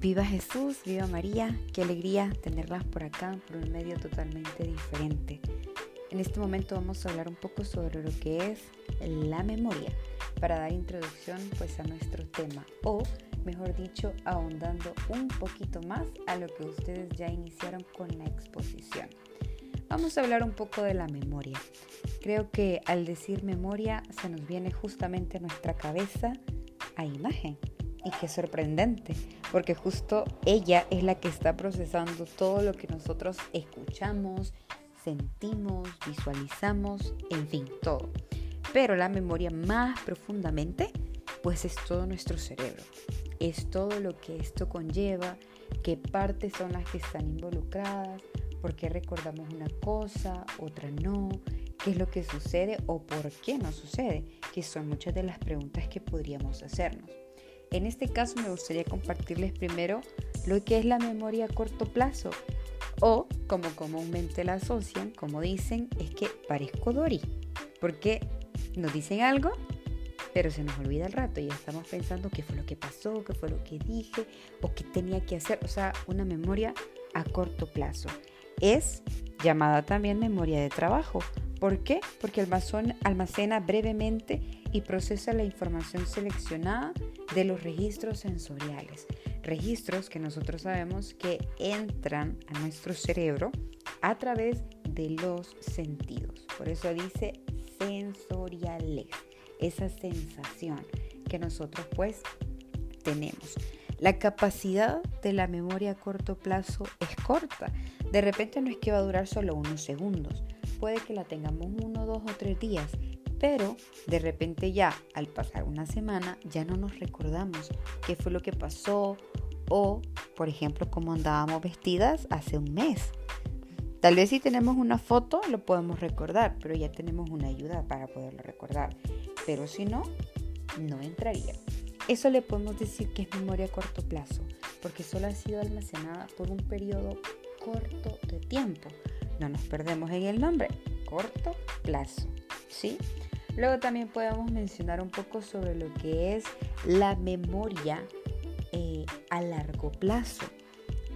Viva Jesús, viva María, qué alegría tenerlas por acá, por un medio totalmente diferente. En este momento vamos a hablar un poco sobre lo que es la memoria, para dar introducción pues a nuestro tema, o mejor dicho, ahondando un poquito más a lo que ustedes ya iniciaron con la exposición. Vamos a hablar un poco de la memoria. Creo que al decir memoria se nos viene justamente a nuestra cabeza a imagen y qué sorprendente, porque justo ella es la que está procesando todo lo que nosotros escuchamos, sentimos, visualizamos, en fin, todo. Pero la memoria más profundamente, pues es todo nuestro cerebro. Es todo lo que esto conlleva, qué partes son las que están involucradas, por qué recordamos una cosa, otra no, qué es lo que sucede o por qué no sucede, que son muchas de las preguntas que podríamos hacernos. En este caso me gustaría compartirles primero lo que es la memoria a corto plazo o como comúnmente la asocian, como dicen, es que parezco Dory, porque nos dicen algo, pero se nos olvida el rato y estamos pensando qué fue lo que pasó, qué fue lo que dije o qué tenía que hacer, o sea, una memoria a corto plazo. Es llamada también memoria de trabajo. ¿Por qué? Porque almacena brevemente y procesa la información seleccionada de los registros sensoriales. Registros que nosotros sabemos que entran a nuestro cerebro a través de los sentidos. Por eso dice sensoriales, esa sensación que nosotros pues tenemos. La capacidad de la memoria a corto plazo es corta. De repente no es que va a durar solo unos segundos. Puede que la tengamos uno, dos o tres días pero de repente ya, al pasar una semana, ya no nos recordamos qué fue lo que pasó o, por ejemplo, cómo andábamos vestidas hace un mes. Tal vez si tenemos una foto lo podemos recordar, pero ya tenemos una ayuda para poderlo recordar. Pero si no, no entraría. Eso le podemos decir que es memoria a corto plazo, porque solo ha sido almacenada por un periodo corto de tiempo. No nos perdemos en el nombre, corto plazo. ¿Sí? Luego también podemos mencionar un poco sobre lo que es la memoria eh, a largo plazo.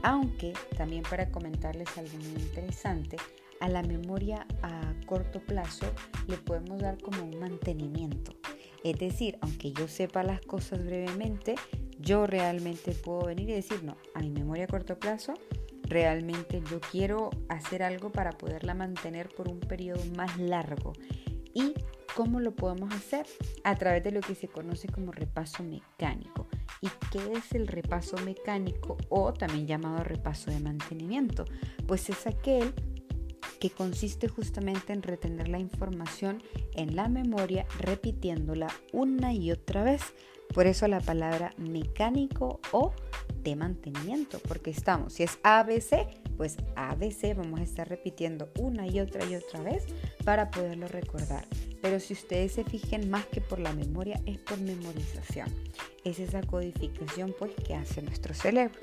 Aunque también para comentarles algo muy interesante, a la memoria a corto plazo le podemos dar como un mantenimiento. Es decir, aunque yo sepa las cosas brevemente, yo realmente puedo venir y decir, no, a mi memoria a corto plazo, realmente yo quiero hacer algo para poderla mantener por un periodo más largo. Y ¿Cómo lo podemos hacer? A través de lo que se conoce como repaso mecánico. ¿Y qué es el repaso mecánico o también llamado repaso de mantenimiento? Pues es aquel que consiste justamente en retener la información en la memoria repitiéndola una y otra vez. Por eso la palabra mecánico o de mantenimiento, porque estamos, si es ABC, pues ABC vamos a estar repitiendo una y otra y otra vez para poderlo recordar. Pero si ustedes se fijen más que por la memoria, es por memorización. Es esa codificación pues que hace nuestro cerebro.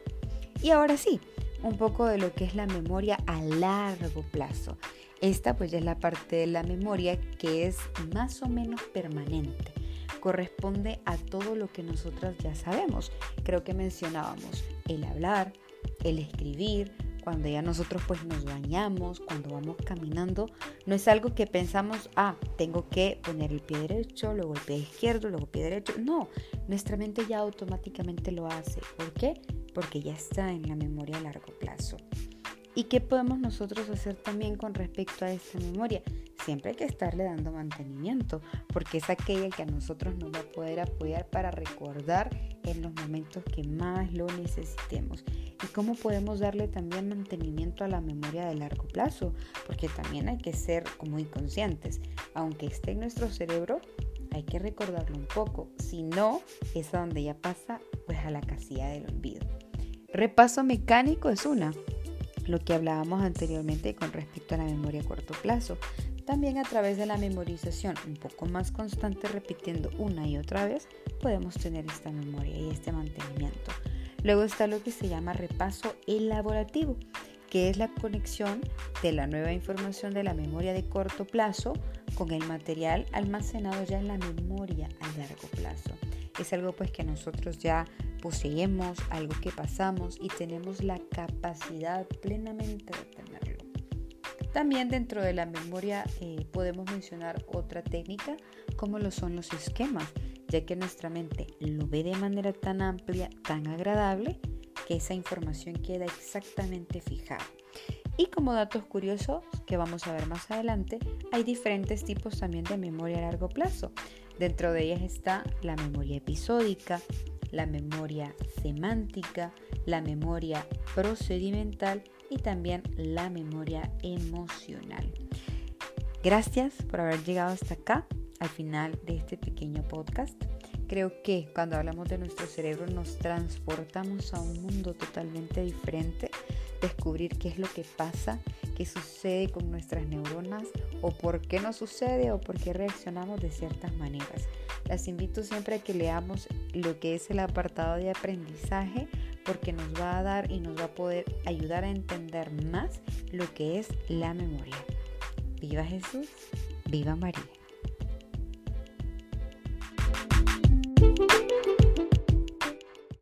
Y ahora sí, un poco de lo que es la memoria a largo plazo. Esta pues ya es la parte de la memoria que es más o menos permanente. Corresponde a todo lo que nosotras ya sabemos. Creo que mencionábamos el hablar, el escribir, cuando ya nosotros pues nos bañamos, cuando vamos caminando, no es algo que pensamos, ah, tengo que poner el pie derecho, luego el pie izquierdo, luego el pie derecho. No, nuestra mente ya automáticamente lo hace. ¿Por qué? Porque ya está en la memoria a largo plazo. ¿Y qué podemos nosotros hacer también con respecto a esta memoria? Siempre hay que estarle dando mantenimiento, porque es aquella que a nosotros nos va a poder apoyar para recordar en los momentos que más lo necesitemos y cómo podemos darle también mantenimiento a la memoria de largo plazo, porque también hay que ser muy conscientes, aunque esté en nuestro cerebro, hay que recordarlo un poco, si no, es a donde ya pasa pues a la casilla del olvido. Repaso mecánico es una, lo que hablábamos anteriormente con respecto a la memoria a corto plazo. También a través de la memorización un poco más constante, repitiendo una y otra vez, podemos tener esta memoria y este mantenimiento. Luego está lo que se llama repaso elaborativo, que es la conexión de la nueva información de la memoria de corto plazo con el material almacenado ya en la memoria a largo plazo. es algo pues que nosotros ya poseemos, algo que pasamos y tenemos la capacidad plenamente de tenerlo. También dentro de la memoria eh, podemos mencionar otra técnica como lo son los esquemas, ya que nuestra mente lo ve de manera tan amplia, tan agradable, que esa información queda exactamente fijada. Y como datos curiosos que vamos a ver más adelante, hay diferentes tipos también de memoria a largo plazo. Dentro de ellas está la memoria episódica, la memoria semántica, la memoria procedimental y también la memoria emocional. Gracias por haber llegado hasta acá, al final de este pequeño podcast. Creo que cuando hablamos de nuestro cerebro nos transportamos a un mundo totalmente diferente descubrir qué es lo que pasa, qué sucede con nuestras neuronas o por qué no sucede o por qué reaccionamos de ciertas maneras. Las invito siempre a que leamos lo que es el apartado de aprendizaje porque nos va a dar y nos va a poder ayudar a entender más lo que es la memoria. Viva Jesús, viva María.